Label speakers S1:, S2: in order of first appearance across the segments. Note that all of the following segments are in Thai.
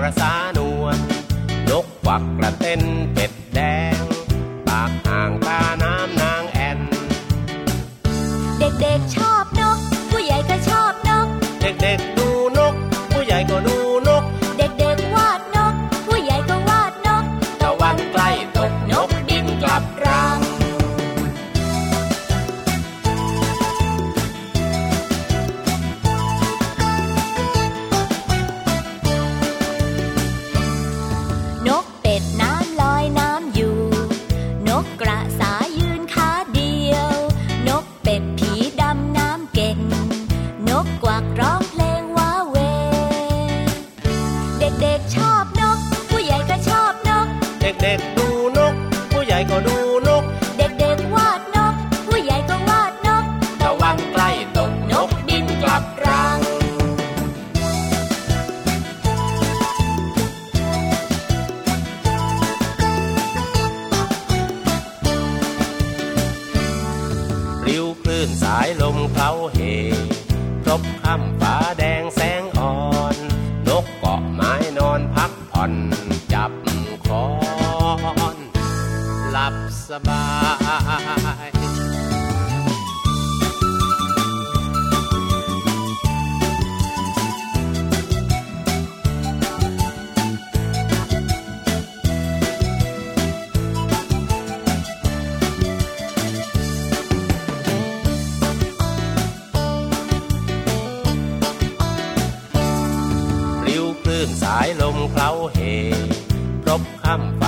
S1: กระสา
S2: นวลนกควักกระเต้น I'm. เฮพรบข้ามฟ้า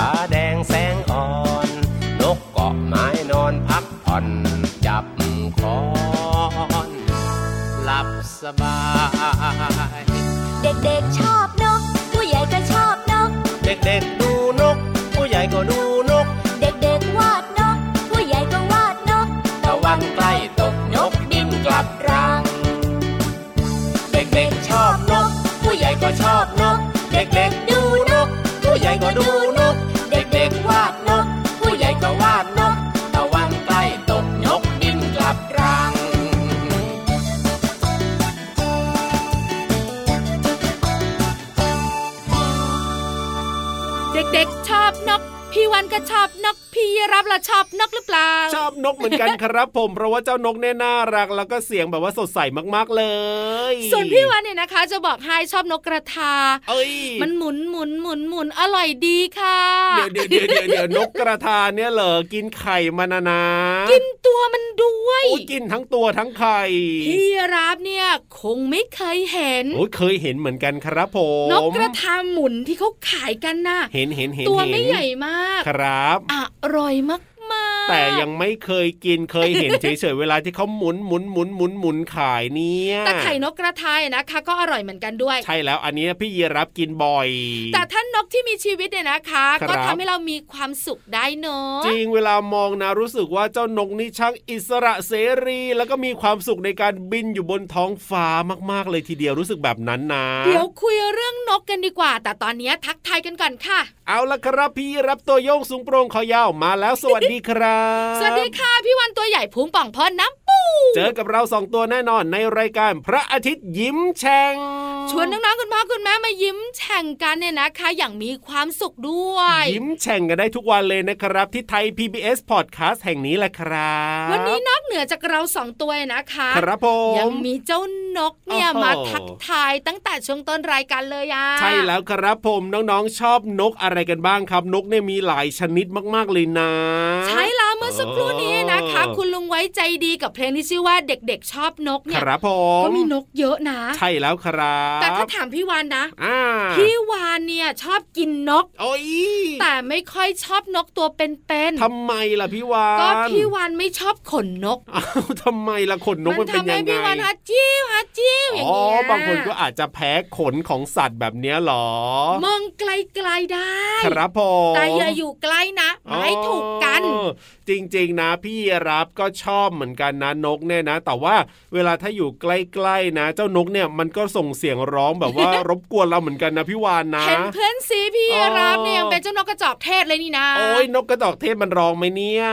S3: เด็กชอบนก
S2: หมือนกันครับ ผมเพราะว่าเจ้านกเนี่ยน่ารัก แล้วก็เสียงแบบว่าสดใสมากๆเลย
S3: ส่วนพี่วันเนี่ยนะคะ จะบอกให้ชอบนกกระทา
S2: เอ้ย
S3: มันหมุนหมุนหมุนหมุนอร่อยดีค่ะ
S2: เดี๋ยวเดี๋ยวเดี๋ยวเดี๋ยวนกกระทาเนี่ยเหรอกินไข่มันนะนะ
S3: กินตัวมันด้วย
S2: กินทั้งตัวทั้งไข่
S3: พี่รับเนี่ยคงไม่เคยเห็น
S2: โอ้เคยเห็นเหมือนกันครับผม
S3: นกกระทาหมุนที่เขาขายกันน่ะ
S2: เห็นเห็นเห็น
S3: ตัวไม่ใหญ่มาก
S2: ครับ
S3: อร่อยมาก
S2: แแต่
S4: ยังไม่เคยกินเคยเห็นเฉยๆเวลาที่เขาหมุนหมุนหมุนหมุนหมุนขายเนี่ย
S3: แต่ไข่นกกระทายนะคะ ก็อร่อยเหมือนกันด้วย
S4: ใช่แล้วอันนี้พี่ยีรับกินบ่อย
S3: แต่ถ้านกที่มีชีวิตเนี่ยนะคะ
S4: ครับ
S3: ก็ทำให้เรามีความสุขได้เนอะ
S4: จริงเวลามองนะรู้สึกว่าเจ้านกนี่ช่างอิสระเสรี แล้วก็มีความสุขในการบินอยู่บนท้องฟ้ามากๆเลยทีเดียวรู้สึกแบบนั้นนะ
S3: เดี๋ยวคุยเรื่องนกกันดีกว่า แต่ตอนนี้ทักทายกันก่อนค่ะ
S4: เอาละครับพี่รับตัวโยงสูงโปร่งคอยาวมาแล้วสวัสดีครับ
S3: สวัสดีค่ะพี่วันตัวใหญ่พุงป่องพอน้ำ
S4: เจอกับเราสองตัวแน่นอนในรายการพระอาทิตย์ยิ้มแฉ่ง
S3: ชวนน้องๆคุณพ่อคุณแม่มายิ้มแฉ่งกันเนี่ยนะคะ อย่างมีความสุขด้วย
S4: ยิ้มแฉ่งกันได้ทุกวันเลยนะครับ ที่ไทย PBS Podcast แห่งนี้แหละครับ
S3: วันนี้นอกเหนือจากเราสองตัวนะคะ
S4: ครับผม
S3: ยังมีเจ้านกเนี่ย
S4: โอ้โห
S3: มาทักทายตั้งแต่ช่วงต้นรายการเลยอะ
S4: ใช่แล้วครับผมน้องๆชอบนกอะไรกันบ้างครับ นกเนี่ยมีหลายชนิดมากๆเลยนะ
S3: ใช่แล้วเมื่อสักครู่นี้นะคะ
S4: เออ
S3: คุณลุงไว้ใจดีกับเพลงที่ชื่อว่าเด็กๆชอบนก
S4: ค
S3: เนี่ย
S4: รับผม
S3: ก็มีนกเยอะนะ
S4: ใช่แล้วครับ
S3: แต่ถ้าถามพี่วานนะ
S4: อ่า
S3: พี่วานเนี่ยชอบกินนก
S4: โอ้ย
S3: แต่ไม่ค่อยชอบนกตัวเป็น
S4: ทำไมล่ะพี่วาน
S3: ๆก็พี่วานไม่ชอบขนนก
S4: อ้าวทำไมล่ะขนนกมันเป็น
S3: ทำ
S4: ยั
S3: ให้
S4: งไง
S3: พี่วานฮัดจิ้วฮัดจิ้วอย่าง
S4: อ๋อ
S3: เงี้ย
S4: บางคนก็อาจจะแพ้ขนของสัตว์แบบเนี้ยหรอ
S3: มองไกลๆได้
S4: ครับผม
S3: แต่อย่าอยู่ใกล้นะไม่ถูกกัน
S4: อ๋อจริงๆนะพี่รับก็ชอบเหมือนกันนะนกเนี่ยนะ แต่ว่าเวลาถ้าอยู่ใกล้ๆนะ เจ้านกเนี่ยมันก็ส่งเสียงร้องแบบว่ารบกวนเราเหมือนกันนะพี่วานนะ
S3: เห็นเพื่อนซีพี่
S4: อ๋อ
S3: รับเนี่ยยังเป็นเจ้านกกระจอกเทศเลยนี่นะ
S4: โอ้ยนกกระจอกเทศมันร้องไหมเนี่ย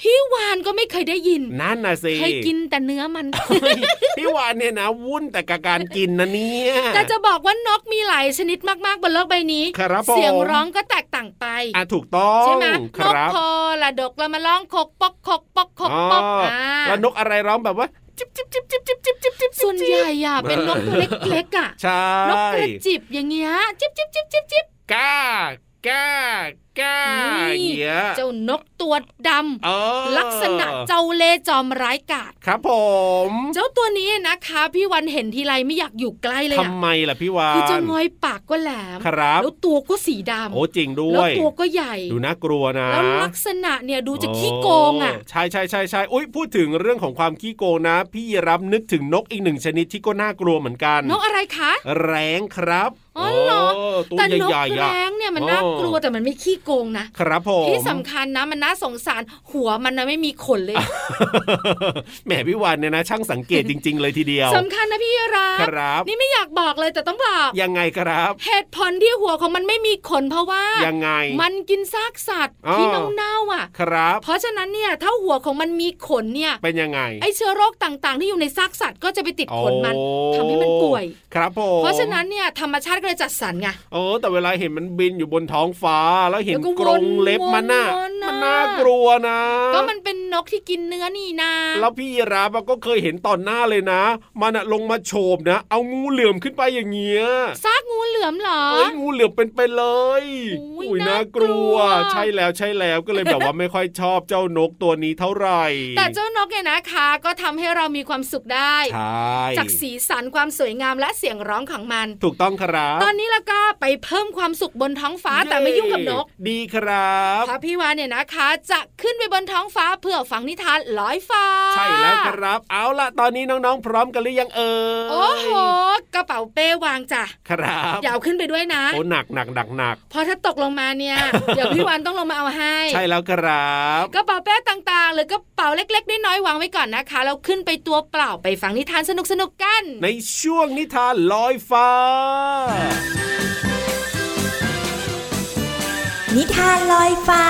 S3: พี่วานก็ไม่เคยได้ยิน
S4: นั่นน่ะสิ
S3: เคยกินแต่เนื้อมัน
S4: เฮ้ยพี่วานเนี่ยนะ วุ่นแต่กับการกินนะเนี่ย
S3: แต่จะบอกว่านกมีหลายชนิดมากๆบนโลกใบนี้
S4: ครับผม
S3: เสียงร้องก็แตกต่างไป
S4: อะถูกต้อง
S3: ใช่ไหม
S4: คน
S3: ก
S4: รับ
S3: พอละ ดกแล้วมาร้องคกปอกคกปอกคกปอก
S4: อ๋ออ่
S3: อ่า
S4: แล้วนกอะไรร้องแบบว่าจิ๊บจิ๊บจิ๊บจิ๊บจิ๊บจิ๊บจิ๊บจิ๊บ
S3: ส่วนใหญ่อะเป็นนกตัวเล็กๆอะ
S4: ใช่
S3: นกกระจิบอย่างเงี้ยจิบจิบจิบจิบจิบ
S4: ก้าก้า ก้า
S3: นี่
S4: เงี้ย
S3: เจ้านกตัวด
S4: เออำ
S3: ลักษณะเจ้าเล่ห์จอมร้ายกาจ
S4: ครับผม
S3: เจ้าตัวนี้นะคะพี่วันเห็นทีไรไม่อยากอยู่ใกล้เลยอะ
S4: ทำไมล่ะพี่วาน
S3: คือจะงอยปากก็แหลม
S4: ครับ
S3: แล้วตัวก็สีดำ
S4: โอ้จริงด้
S3: แล้ว
S4: วย
S3: ตัวก็ใหญ่
S4: ดูน่ากลัวนะ
S3: แล้วลักษณะเนี่ยดูจะขี้โกงอะ
S4: ใช่ใช่ใช่ใช่อุ้ยพูดถึงเรื่องของความขี้โกงนะ พี่รับนึกถึงนกอีกหนึ่งชนิดที่ก็น่ากลัวเหมือนกัน
S3: นกอะไรคะ
S4: แร้งครับ
S3: อ๋อเหรอ
S4: ตัว
S3: แต่นก
S4: ใหญ่ๆ
S3: แร้
S4: อะ
S3: งเนี่ยมัน
S4: อ๋อ
S3: น่ากลัวแต่มันไม่ขี้โกงนะ
S4: ครับผม
S3: ที่สำคัญนะมันน่าสงสารหัวมันนะไม่มีขนเลย
S4: แหมพี่วานเนี่ยนะ ช่างสังเกตจริง ๆ เลยทีเดียว
S3: สำคัญนะพี่รับ
S4: ครับ
S3: นี่ไม่อยากบอกเลยแต่ต้องบอก
S4: ยังไงครับ
S3: เหตุผลที่หัวของมันไม่มีขนเพราะว่า
S4: ยังไง
S3: มันกินซากสัตว์
S4: อ๋อ
S3: ที่เน่าๆอะ
S4: ครับ
S3: เพราะฉะนั้นเนี่ยถ้าหัวของมันมีขนเนี่ย
S4: เป็นยังไง
S3: ไอเชื้อโรคต่างๆ ที่อยู่ในซากสัตว์ก็จะไปติดขนมัน
S4: โอ้
S3: ทำให้มันป่วย
S4: ครับผม
S3: เพราะฉะนั้นเนี่ยธรรมชาติก็เลยจัดสรรไง
S4: โอ้แต่เวลาเห็นมันบินอยู่บนท้องฟ้าแล้วเห็น
S3: แล้วก็
S4: กรงเล็บมันน่ะ
S3: วนๆๆ
S4: มันน่ากลัวนะ
S3: ก็มันเป็นนกที่กินเนื้อนี่นา
S4: แล้วพี่ยีราฟอะก็เคยเห็นตอนหน้าเลยนะ มันอะลงมาโฉบนะ เอางูเหลือมขึ้นไปอย่างเงี้ย
S3: ซากงูเหลือมเหรอ
S4: เอ้ยงูเหลือมเป็นไปเลย
S3: อุ๊ย
S4: ยน่ากลัว
S3: น่ากลัว
S4: ใช่แล้วใช่แล้วก็เลยแบบว่าไม่ค่อยชอบเจ้านกตัวนี้เท่าไหร่
S3: แต่เจ้านกเนี่ยนะคะ ก็ทำให้เรามีความสุขได้
S4: ใช่
S3: จากสีสันความสวยงามและเสียงร้องของมัน
S4: ถูกต้องครับ
S3: ตอนนี้แล้วก็ไปเพิ่มความสุขบนท้องฟ้าแต่ไม่ยุ่งกับนก
S4: ดีครับ
S3: เพราะพี่วานเนี่ยนะคะ จะขึ้นไปบนท้องฟ้าเพื่อฟังนิทานลอยฟ้า
S4: ใช่แล้วครับ เอาล่ะตอนนี้น้องๆ พร้อมกันหรือยังเอ่ย
S3: โอ้โหกระเป๋าเป้วางจ้ะ
S4: ครับ
S3: อย่าเอาขึ้นไปด้วยนะ
S4: โอ้หนักหนักหนักหนัก
S3: เพราะถ้าตกลงมาเนี่ยเดี๋ยวพี่วานต้องลงมาเอาให้
S4: ใช่แล้วครับ
S3: กระเป๋าเป้ต่างๆ หรือกระเป๋าเล็กๆน้อยๆวางไว้ก่อนนะคะแล้วขึ้นไปตัวเปล่าไปฟังนิทานสนุกๆกัน
S4: ในช่วงนิทานลอยฟ้า
S5: นิทานลอยฟ้า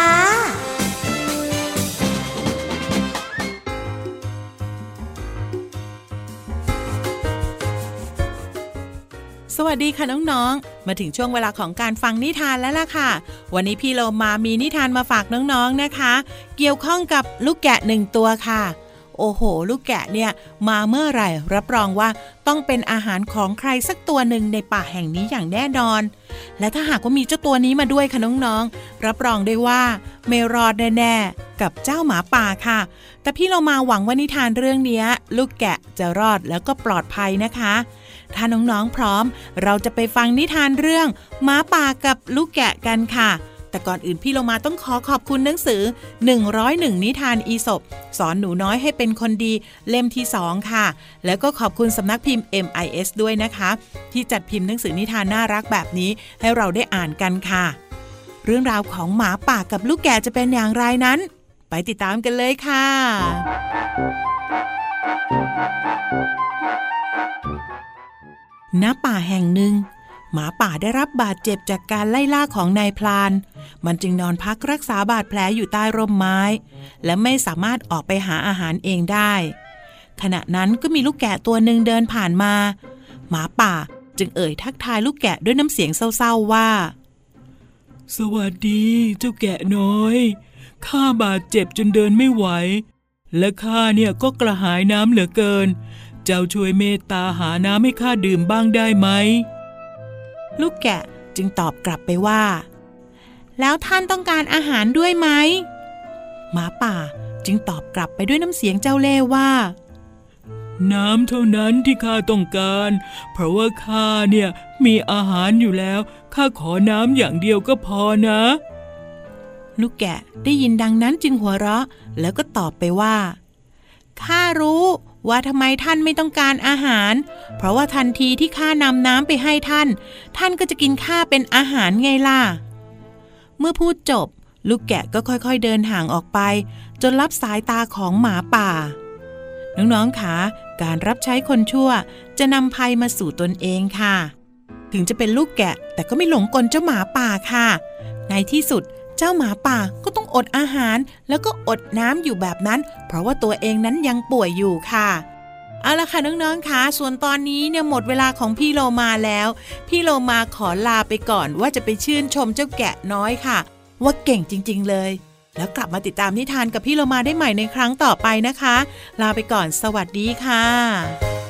S6: สวัสดีค่ะน้องๆ มาถึงช่วงเวลาของการฟังนิทานแล้วล่ะค่ะ วันนี้พี่โลมามีนิทานมาฝากน้องๆนะคะ เกี่ยวข้องกับลูกแกะหนึ่งตัวค่ะ โอ้โห ลูกแกะเนี่ย มาเมื่อไหร่ รับรองว่าต้องเป็นอาหารของใครสักตัวหนึ่งในป่าแห่งนี้อย่างแน่นอน และถ้าหากว่ามีเจ้าตัวนี้มาด้วยค่ะน้องๆ รับรองได้ว่าไม่รอดแน่ๆ กับเจ้าหมาป่าค่ะ แต่พี่เรามาหวังว่านิทานเรื่องนี้ลูกแกะจะรอดแล้วก็ปลอดภัยนะคะ ถ้าน้องๆพร้อม เราจะไปฟังนิทานเรื่องหมาป่ากับลูกแกะกันค่ะ แต่ก่อนอื่นพี่เรามาต้องขอขอบคุณหนังสือ 101 นิทานอีสบสอนหนูน้อยให้เป็นคนดีเล่มที่ 2 ค่ะ แล้วก็ขอบคุณสำนักพิมพ์ MIS ด้วยนะคะ ที่จัดพิมพ์หนังสือนิทานน่ารักแบบนี้ให้เราได้อ่านกันค่ะ เรื่องราวของหมาป่ากับลูกแกะจะเป็นอย่างไรนั้น ไปติดตามกันเลยค่ะณป่าแห่งหนึ่ง หมาป่าได้รับบาดเจ็บจากการไล่ล่าของนายพลาน มันจึงนอนพักรักษาบาดแผลอยู่ใต้ร่มไม้ และไม่สามารถออกไปหาอาหารเองได้ ขณะนั้นก็มีลูกแกะตัวหนึ่งเดินผ่านมา หมาป่าจึงเอ่ยทักทายลูกแกะด้วยน้ำเสียงเศร้าๆว่า
S7: สวัสดีเจ้าแกะน้อย ข้าบาดเจ็บจนเดินไม่ไหว และข้าเนี่ยก็กระหายน้ำเหลือเกิน เจ้าช่วยเมตตาหาน้ำให้ข้าดื่มบ้างได้ไหม
S6: ลูกแกะจึงตอบกลับไปว่า แล้วท่านต้องการอาหารด้วยไหมหมาป่าจึงตอบกลับไปด้วยน้ำเสียงเจ้าเล่ห์ว่า
S7: น้ำเท่านั้นที่ข้าต้องการ เพราะว่าข้าเนี่ยมีอาหารอยู่แล้ว ข้าขอน้ำอย่างเดียวก็พอนะ
S6: ลูกแกะได้ยินดังนั้นจึงหัวเราะ แล้วก็ตอบไปว่าข้ารู้ว่าทำไมท่านไม่ต้องการอาหาร เพราะว่าทันทีที่ข้านำน้ำไปให้ท่าน ท่านก็จะกินข้าเป็นอาหารไงล่ะ เมื่อพูดจบ ลูกแกะก็ค่อยๆเดินห่างออกไป จนรับสายตาของหมาป่า น้องๆคะการรับใช้คนชั่วจะนำภัยมาสู่ตนเองค่ะ ถึงจะเป็นลูกแกะแต่ก็ไม่หลงกลเจ้าหมาป่าค่ะ ในที่สุดเจ้าหมาป่าก็ต้องอดอาหาร แล้วก็อดน้ำอยู่แบบนั้น เพราะว่าตัวเองนั้นยังป่วยอยู่ค่ะ เอาละค่ะน้องๆคะส่วนตอนนี้เนี่ยหมดเวลาของพี่โลมาแล้ว พี่โลมาขอลาไปก่อนว่าจะไปชื่นชมเจ้าแกะน้อยค่ะ ว่าเก่งจริง ๆ เลย แล้วกลับมาติดตามนิทานกับพี่โลมาได้ใหม่ในครั้งต่อไปนะคะ ลาไปก่อนสวัสดีค่ะ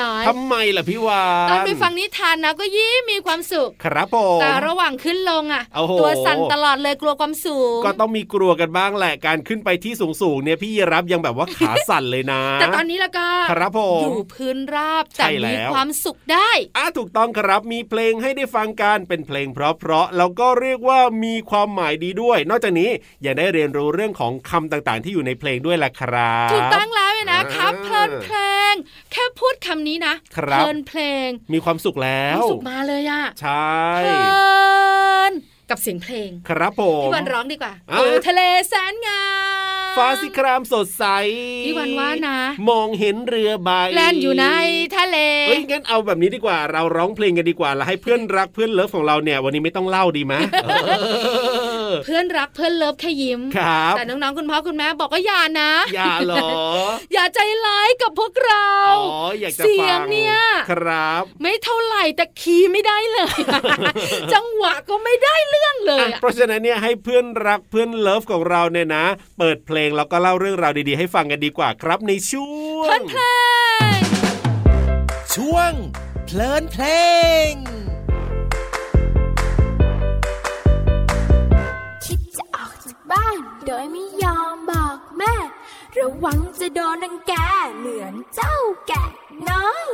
S3: น้อย
S4: ทำไมล่ะพี่วาน
S3: ตอนไปฟังนิทานนะก็ยิ้มมีความสุข
S4: ครับผม
S3: แต่ระหว่างขึ้นลงอะ
S4: โอ้โห
S3: ตัวสั่นตลอดเลยกลัวความสูง
S4: ก็ต้องมีกลัวกันบ้างแหละการขึ้นไปที่สูงๆเนี่ยพี่ยีรับยังแบบว่าขาสั่นเลยนะ
S3: แต่ตอนนี้แล้วก็
S4: ครับผม
S3: อยู่พื้นราบ
S4: ใช่
S3: แต่
S4: แล้
S3: มี
S4: ว
S3: ความสุขได้
S4: อะถูกต้องครับมีเพลงให้ได้ฟังกันเป็นเพลงเพราะๆแล้วก็เรียกว่ามีความหมายดีด้วย นอกจากนี้ยังได้เรียนรู้เรื่องของคำต่างๆ ที่อยู่ในเพลงด้วยแหละครับ
S3: ถูกต้องแล้ว เนี่ยนะครับ
S4: อ่า
S3: เพลินเพลง แค่พูดคำนี้นะครับเพลินเพลง
S4: มีความสุขแล้
S3: คววามสุขมาเลยอะ
S4: ใช่
S3: เพลินกับเสียงเพลง
S4: ครับผม
S3: พี่วันร้องดีกว่า
S4: อะ
S3: โอ้ทะเลแสนงาม
S4: ฟ้าสีครามสดใส
S3: พี่วันว่านะ
S4: มองเห็นเรือใบ
S3: แล่นอยู่ในทะเล
S4: เอ้ยงั้นเอาแบบนี้ดีกว่าเราร้องเพลงกันดีกว่าแล้วให้เพื่อนรักเพื่อนเลิฟของเราเนี่ยวันนี้ไม่ต้องเล่าดีไหมเออ
S3: เพื่อนรักเพื่อนเลิฟแค่ยิ้ม
S4: ครับ
S3: แต่น้องๆคุณพ่อคุณแม่บอกว่าอย่านะ
S4: อย่าเหรอ
S3: อย่าใจร้ายกับพวกเรา
S4: อ๋ออยากจะ
S3: เสี
S4: ฟั
S3: ยงเนี่ย
S4: ครับ
S3: ไม่เท่าไหร่แต่คีย์ไม่ได้เลย จังหวะก็ไม่ได้เรื่องเลย
S4: อะ
S3: อะ
S4: เพราะฉะนั้นเนี่ยให้เพื่อนรักเพื่อนเลิฟของเราเนี่ยนะ เปิดเพลงแล้วก็เล่าเรื่องราวดีๆ ให้ฟังกันดีกว่าครับในช่วง
S3: เพลินเพลง
S1: ช่วงเพลินเพลง
S8: คิดจะออกจากบ้าน โดยไม่ยอมบอกแม่ ระวังจะโดนรังแกเหมือนเจ้าแกะน้อย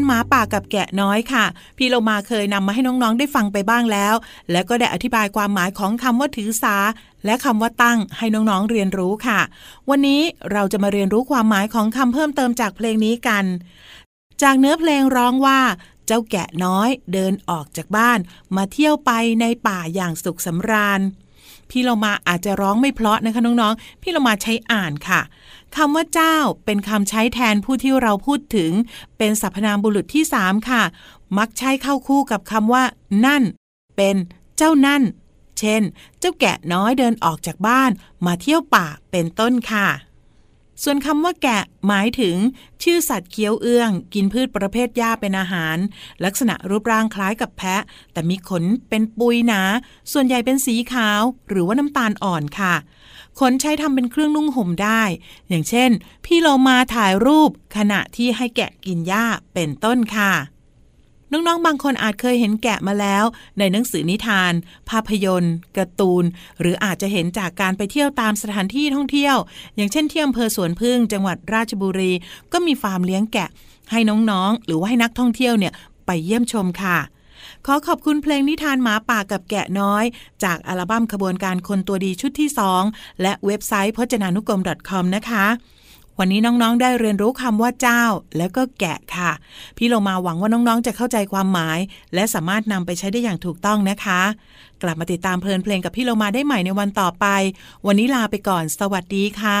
S8: าน
S6: หมาป่ากับแกะน้อยค่ะ พี่เรามาเคยนำมาให้น้องๆได้ฟังไปบ้างแล้ว และก็ได้อธิบายความหมายของคำว่าถือสา และคำว่าตั้งให้น้องๆเรียนรู้ค่ะ วันนี้เราจะมาเรียนรู้ความหมายของคำเพิ่มเติมจากเพลงนี้กัน จากเนื้อเพลงร้องว่าเจ้าแกะน้อยเดินออกจากบ้าน มาเที่ยวไปในป่าอย่างสุขสำราญพี่เรามาอาจจะร้องไม่เพราะนะคะน้องๆ พี่เรามาใช้อ่านค่ะ คำว่าเจ้าเป็นคำใช้แทนผู้ที่เราพูดถึง เป็นสรรพนามบุรุษที่สามค่ะ มักใช้เข้าคู่กับคำว่า นั่น เป็นเจ้านั่น เช่น เจ้าแกะน้อยเดินออกจากบ้านมาเที่ยวป่าเป็นต้นค่ะ ส่วนคำว่าแกะหมายถึง ชื่อสัตว์เคี้ยวเอื้อง กินพืชประเภทหญ้าเป็นอาหาร ลักษณะรูปร่างคล้ายกับแพะ แต่มีขนเป็นปุยหนา ส่วนใหญ่เป็นสีขาว หรือว่าน้ำตาลอ่อนค่ะ ขนใช้ทำเป็นเครื่องนุ่งห่มได้ อย่างเช่น พี่โลมาถ่ายรูปขณะที่ให้แกะกินหญ้าเป็นต้นค่ะ น้องๆ บางคนอาจเคยเห็นแกะมาแล้ว ในหนังสือนิทาน ภาพยนตร์การ์ตูน หรืออาจจะเห็นจากการไปเที่ยวตามสถานที่ท่องเที่ยว อย่างเช่นที่อำเภอสวนพึ่งจังหวัดราชบุรี ก็มีฟาร์มเลี้ยงแกะ ให้น้องๆ หรือว่าให้นักท่องเที่ยวเนี่ยไปเยี่ยมชมค่ะขอขอบคุณเพลงนิทานหมาป่ากับแกะน้อย จากอัลบั้มขบวนการคนตัวดีชุดที่ 2 และเว็บไซต์พจนานุกรม .com นะคะ วันนี้น้องๆ ได้เรียนรู้คำว่าเจ้า แล้วก็แกะค่ะ พี่โลมาหวังว่าน้องๆ จะเข้าใจความหมาย และสามารถนำไปใช้ได้อย่างถูกต้องนะคะ กลับมาติดตามเพลินเพลงกับพี่โลมาได้ใหม่ในวันต่อไป วันนี้ลาไปก่อน สวัสดีค่ะ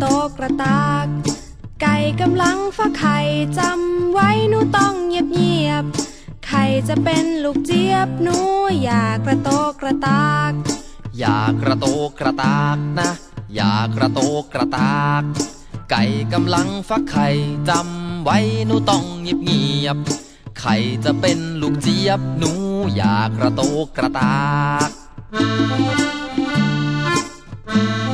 S8: โตกระตาก ไก่กำลังฟักไข่จำไว้หนูต้องเงียบเงียบไข่จะเป็นลูกเจี๊ยบหนูอย่ากระโตกระตาก
S9: อย่ากระโตกระตากนะ อย่ากระโตกระตาก ไก่กำลังฟักไข่จำไว้หนูต้องเงียบเงียบไข่จะเป็นลูกเจี๊ยบหนูอย่ากระโตกระตาก
S2: อย่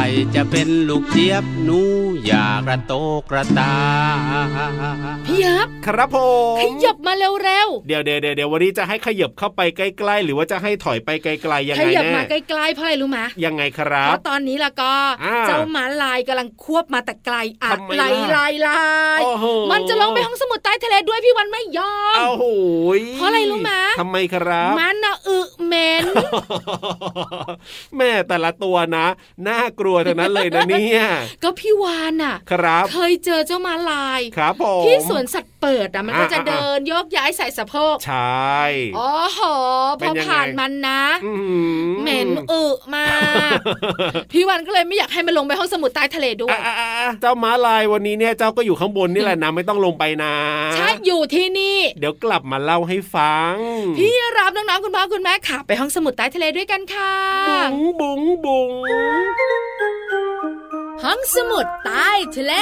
S2: ไข่จะเป็นลูกเจี๊ยบหนูอย่ากระโตกกระตาก
S3: พี่ยับ
S4: ครับผม
S3: ขยับมาเร็ว
S4: เดี๋ยวเดี๋ยวเดี๋ยววันนี้จะให้ขยับเข้าไปใกล้ๆ หรือว่าจะให้ถอยไปไกลๆยัง
S3: ๆข
S4: ไง
S3: ยับ
S4: แน่
S3: มาใกล้ๆเพราะอะไรรู้ไหม
S4: ยังไงครั
S3: เพ
S4: บ
S3: ราะตอนนี้ละก็
S4: อ่า
S3: เจ้าหมาลายกำลังควบมาแต่ไกลอัด
S4: ทำไม
S3: ไหล
S4: ล่ะ
S3: ลายลาย
S4: โอ้โห
S3: มันจะลงไปห้องสมุดใต้ทะเลด้วยพี่วันไม่ยอม
S4: เอ้าโหย
S3: เพราะอะไรรู้ไหม
S4: ทำไมครับ
S3: มันน่ะอึเหม็น
S4: แม่แต่ละตัวนะน่ากลัวทั้งนั้นเลยนะเนี่ย
S3: ก็พี่วานอะ
S4: ครับ
S3: เคยเจอเจ้าม้าลาย
S4: ครับผม
S3: ที่สวนสัตว์เปิดอะมันก็
S4: อ่า
S3: จะ
S4: อ่า
S3: เดินโยกย้ายใส่สะโพก
S4: ใช่
S3: อ๋อโห
S4: เป็
S3: พ
S4: น
S3: อ
S4: ยังไง
S3: ผ่านมันนะ
S4: อื้อ
S3: เหม็นอึมากพี่วันก็เลยไม่อยากให้มันลงไปห้องสมุดใต้ทะเลด้วย
S4: อะอะอะเจ้าม้าลายวันนี้เนี่ยเจ้าก็อยู่ข้างบนนี่แหละนะไม่ต้องลงไปนะ
S3: ใช่อยู่ที่นี่
S4: เดี๋ยวกลับมาเล่าให้ฟัง
S3: พี่รับน้องๆคุณพ่อคุณแม่ค่ะไปห้องสมุดใต้ทะเลด้วยกันค่ะ
S4: บุ๋งบุ๋งบุ๋ง
S3: ห้องสมุดใต้ทะเล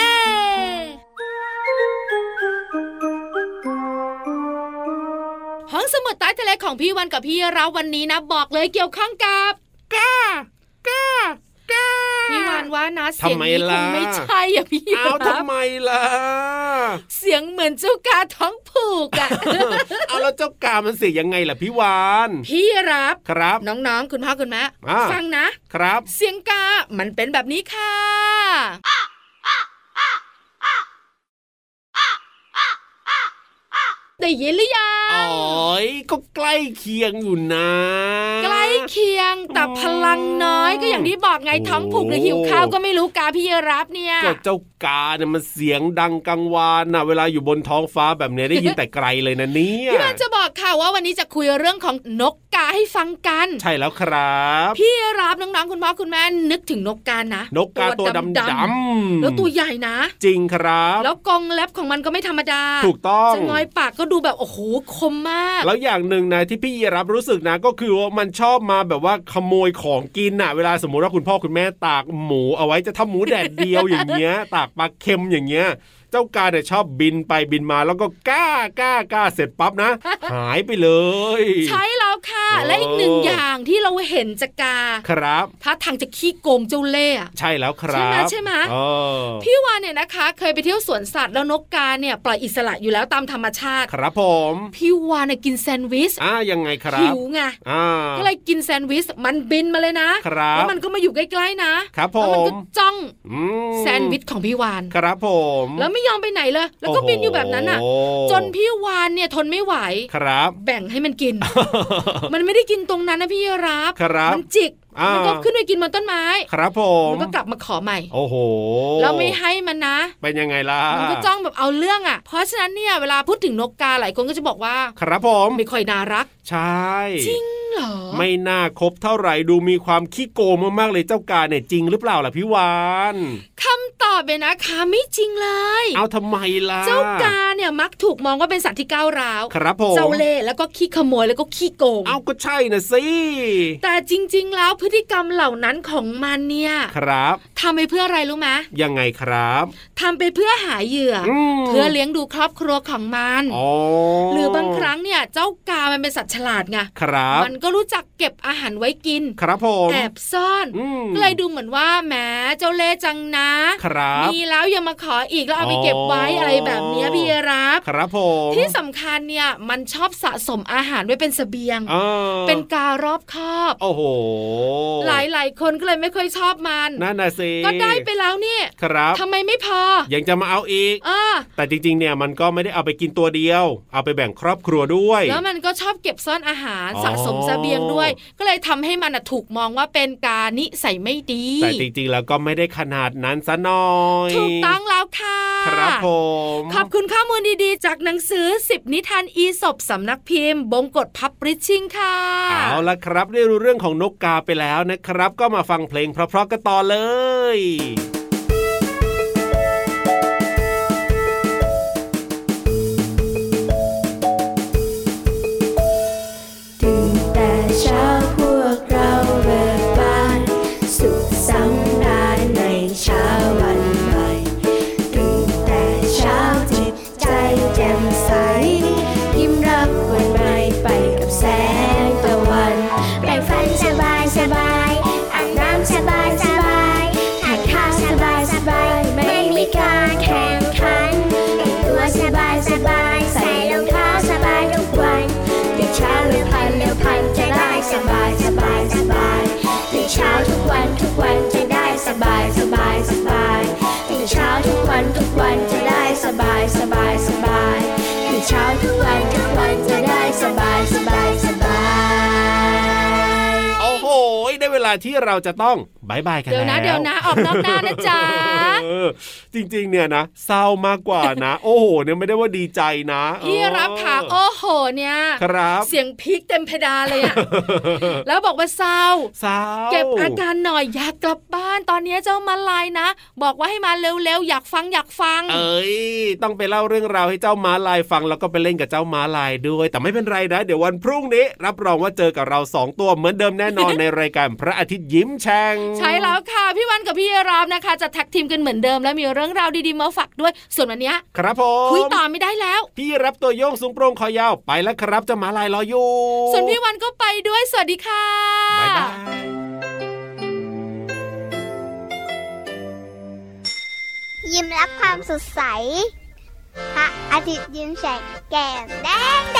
S3: ห้องสมุดใต้ทะเลของพี่วันกับพี่รับวันนี้นะ บอกเลยเกี่ยวข้องกับก้าก้าก้า พี่วันว่านะเสียงนี้คงไม่ใช่อะพี่
S4: อ้าว
S3: รับ
S4: ทำไมล่ะ
S3: เสียงเหมือนเจ้ากาท้องผูกอะ
S4: เอาแล้วเจ้ากามันเสียยังไงล่ะพี่วาน
S3: พี่รับ
S4: ครับ
S3: น้องๆคุณพ่อคุณแม่
S4: อ่า
S3: ฟังนะ
S4: ครับ
S3: เสียงกามันเป็นแบบนี้ค่ะ ได้ยินหรือยัง
S4: อ๋อยก็ใกล้เคียงอยู่นะ
S3: ใกล้เคียงแต่พลังน้อยก็อย่างที่บอกไงท้องผูกหรือหิวข้าวก็ไม่รู้กาพี่รับเนี่ย
S4: ก็เจ้ากาเนี่ยมันเสียงดังกังวานนะเวลาอยู่บนท้องฟ้าแบบเนี้ยได้ยินแต่ไกลเลยนะเนี่ย
S3: พี่วันจะบอกค่ะว่าวันนี้จะคุยเรื่องของนกกาให้ฟังกัน
S4: ใช่แล้วครับ
S3: พี่รับน้องๆคุณพ่อคุณแม่นึกถึงนกกานะ
S4: นกกาตัวดำดำ
S3: แล้วตัวใหญ่นะ
S4: จริงครับ
S3: แล้วกรงเล็บของมันก็ไม่ธรรมดา
S4: ถูกต้อง
S3: จะงอยปากก็ดูแบบโอ้โหคมมาก
S4: แล้วอย่างหนึ่งนะที่พี่รับรู้สึกนะก็คือว่ามันชอบมาแบบว่าขโมยของกินน่ะ เวลาสมมติว่าคุณพ่อคุณแม่ตากหมูเอาไว้จะทำหมูแดดเดียวอย่างเงี้ย ตากปลาเค็มอย่างเงี้ย จ้ากาเนี่ยชอบบินไปบินมาแล้วก็กล้ากล้ากล้าเสร็จปั๊บนะ หายไปเลย
S3: ใช่แล้วค่ะ
S4: โอ้
S3: และอีกหนึ่งอย่างที่เราเห็นจากกา
S4: ครับ
S3: ถ้าทางจะขี้โกงเจ้าเล่ห์อะ
S4: ใช่แล้วครับ
S3: ใช่ไหมใช่ไหม
S4: เออ
S3: พี่วานเนี่ยนะคะ เคยไปเที่ยวสวนสัตว์แล้วนกกาเนี่ยปล่อยอิสระอยู่แล้วตามธรรมชาติ
S4: ครับผม
S3: พี่วานเนี่ยกินแซนด์วิช
S4: อ่ายังไงครั
S3: หิ
S4: บ
S3: วไง
S4: อ่า
S3: ก็เลยกินแซนด์วิชมันบินมาเลยนะครับแล้วมันก็มาอยู่ใกล้ๆนะครับ
S4: ผม
S3: แล้วมันก็จ้อง
S4: อืม
S3: แซนด์วิชของพี่วาน
S4: ครับผม
S3: แล้วไม่ยอมไปไหนเลย แล้วก็บินอยู่แบบนั้นอะ
S4: โอ้
S3: จนพี่วานเนี่ยทนไม่ไหว
S4: ครับ
S3: แบ่งให้มันกิน มันไม่ได้กินตรงนั้นนะพี่รับ
S4: ครับ
S3: มันจิก
S4: อ่ามั
S3: มันก็ขึ้นไปกินบนต้นไม้
S4: ครับผม
S3: มันก็กลับมาขอใหม่
S4: โอ้โห
S3: แล้วไม่ให้มันนะ
S4: เป็นยังไงล่ะ
S3: มันก็จ้องแบบเอาเรื่องอะ เพราะฉะนั้นเนี่ยเวลาพูดถึงนกกาหลายคนก็จะบอกว่า
S4: ครับผม
S3: ไม่ค่อยน่ารัก
S4: ใช่
S3: จริง เหรอ
S4: ไม่น่าคบเท่าไหร่ดูมีความขี้โกงมากๆเลยเจ้ากาเนี่ยจริงหรือเปล่าล่ะพี่วาน
S3: คำตอบเป็นนะคะไม่จริงเลย
S4: เอาทำไมล่ะ
S3: เจ้ากาเนี่ยมักถูกมองว่าเป็นสัตว์ที่ก้าวร้าว
S4: ครับผม
S3: เจ้าเล่ห์แล้วก็ขี้ขโมยแล้วก็ขี้โกง
S4: เอาก็ใช่นะสิ
S3: แต่จริง ๆ แล้วพฤติกรรมเหล่านั้นของมันเนี่ย
S4: ครับ
S3: ทำไปเพื่ออะไรรู้ไหม
S4: ยังไงครับ
S3: ทำไปเพื่อหาเหยื่ออ
S4: ม
S3: เพื่อเลี้ยงดูครอบครัวของมัน
S4: อ๋อ
S3: หรือบางครั้งเนี่ยเจ้ากามันเป็นสัตว์ฉลาดไง
S4: ครับ
S3: มันก็รู้จักเก็บอาหารไว้กิน
S4: ครับผม
S3: แอบซ่อน
S4: อืม
S3: ก็เลยดูเหมือนว่าแหมเจ้าเล่ห์จังนะ
S4: ครับ
S3: มีแล้วยังมาขออีกแล้วเอาไปเก็บไว้
S4: อ๋ออ
S3: อะไรแบบเนี้ยพี่รับ
S4: ครับผม
S3: ที่สำคัญเนี่ยมันชอบสะสมอาหารไว้เป็นเสบียง
S4: เออ
S3: เป็นการอบคอบ
S4: โอ้โห
S3: หลายๆคนก็เลยไม่ค่อยชอบมัน
S4: นั่นน่ะสิ
S3: ก็ได้ไปแล้วเนี่ย
S4: ครับ
S3: ทำไมไม่พอ
S4: ยังจะมาเอาอีก
S3: อ่า
S4: แต่จริงๆเนี่ยมันก็ไม่ได้เอาไปกินตัวเดียว เอาไปแบ่งครอบครัวด้วย
S3: แล้วมันก็ชอบเก็บซ่อนอาหาร
S4: อ๋อ
S3: สะสมเสบียงด้วย ก็เลยทำให้มันน่ะถูกมองว่าเป็นการนิสัยไม่ดี
S4: แต่จริงๆ แล้วก็ไม่ได้ขนาดนั้นซะหน่อย
S3: ถูกต้องแล้วค่ะ
S4: ครับผม
S3: ขอบคุณข้อมูลดีๆ จากหนังสือ 10 นิทานอีสบสำนักพิมพ์ บงกฎพับริชชิงค่ะ
S4: เอาละครับได้รู้เรื่องของนกกาไปแล้วนะครับ ก็มาฟังเพลงเพราะๆกันต่อเลย
S8: วันทุกวันจะได้สบายสบายสบายตื่นเช้าทุกวันทุกวันจะได้สบายสบายสบาย
S4: โอ้โหได้เวลาที่เราจะต้องบายบายกัน
S3: เดี๋ยวนะ
S4: แล้ว
S3: เดี๋ยวนะออกนอกหน้านะจ๊ะ
S4: เออจริงๆเนี่ยนะเศร้ามากกว่านะ โอ้โหเนี่ยไม่ได้ว่าดีใจนะ
S3: พี่รับค่ะ
S4: เออ
S3: โอ้โหเนี่ย
S4: ครับ
S3: เสียงพริกเต็มเพดานเลยอะแล้วบอกว่าเศร้า
S4: เศร้า
S3: เก็บอาการหน่อยอยากกลับบ้านตอนนี้เจ้ามาลายนะ บอกว่าให้มาเร็วๆอยากฟังอยากฟัง
S4: เอ้ยต้องไปเล่าเรื่องราวให้เจ้าม้าลายฟังแล้วก็ไปเล่นกับเจ้าม้าลายด้วย แต่ไม่เป็นไรนะ เดี๋ยววันพรุ่งนี้ รับรองว่าเจอกับเราสองตัวเหมือนเดิมแน่นอนในรายการพระอาทิตย์ยิ้มแฉ่ง
S3: ใช่แล้วค่ะ พี่วันกับพี่รามนะคะ จะแท็กทีมกันเหมือนเดิม แล้วมีเรื่องราวดีๆมาฝากด้วย ส่วนวันเนี้ย
S4: ครับผม
S3: คุยต่อไม่ได้แล้ว
S4: พี่รับตัวโยงสูงโปร่งคอยาวไปแล้วครับเจ้าม้าลายรออยู่
S3: ส่วนพี่วันก็ไปด้วยสวัสดีค่ะ
S4: บ๊ายบาย
S10: ยิ้มรับความสดใส พระอาทิตย์ยิ้มแฉกแก้มแดงแด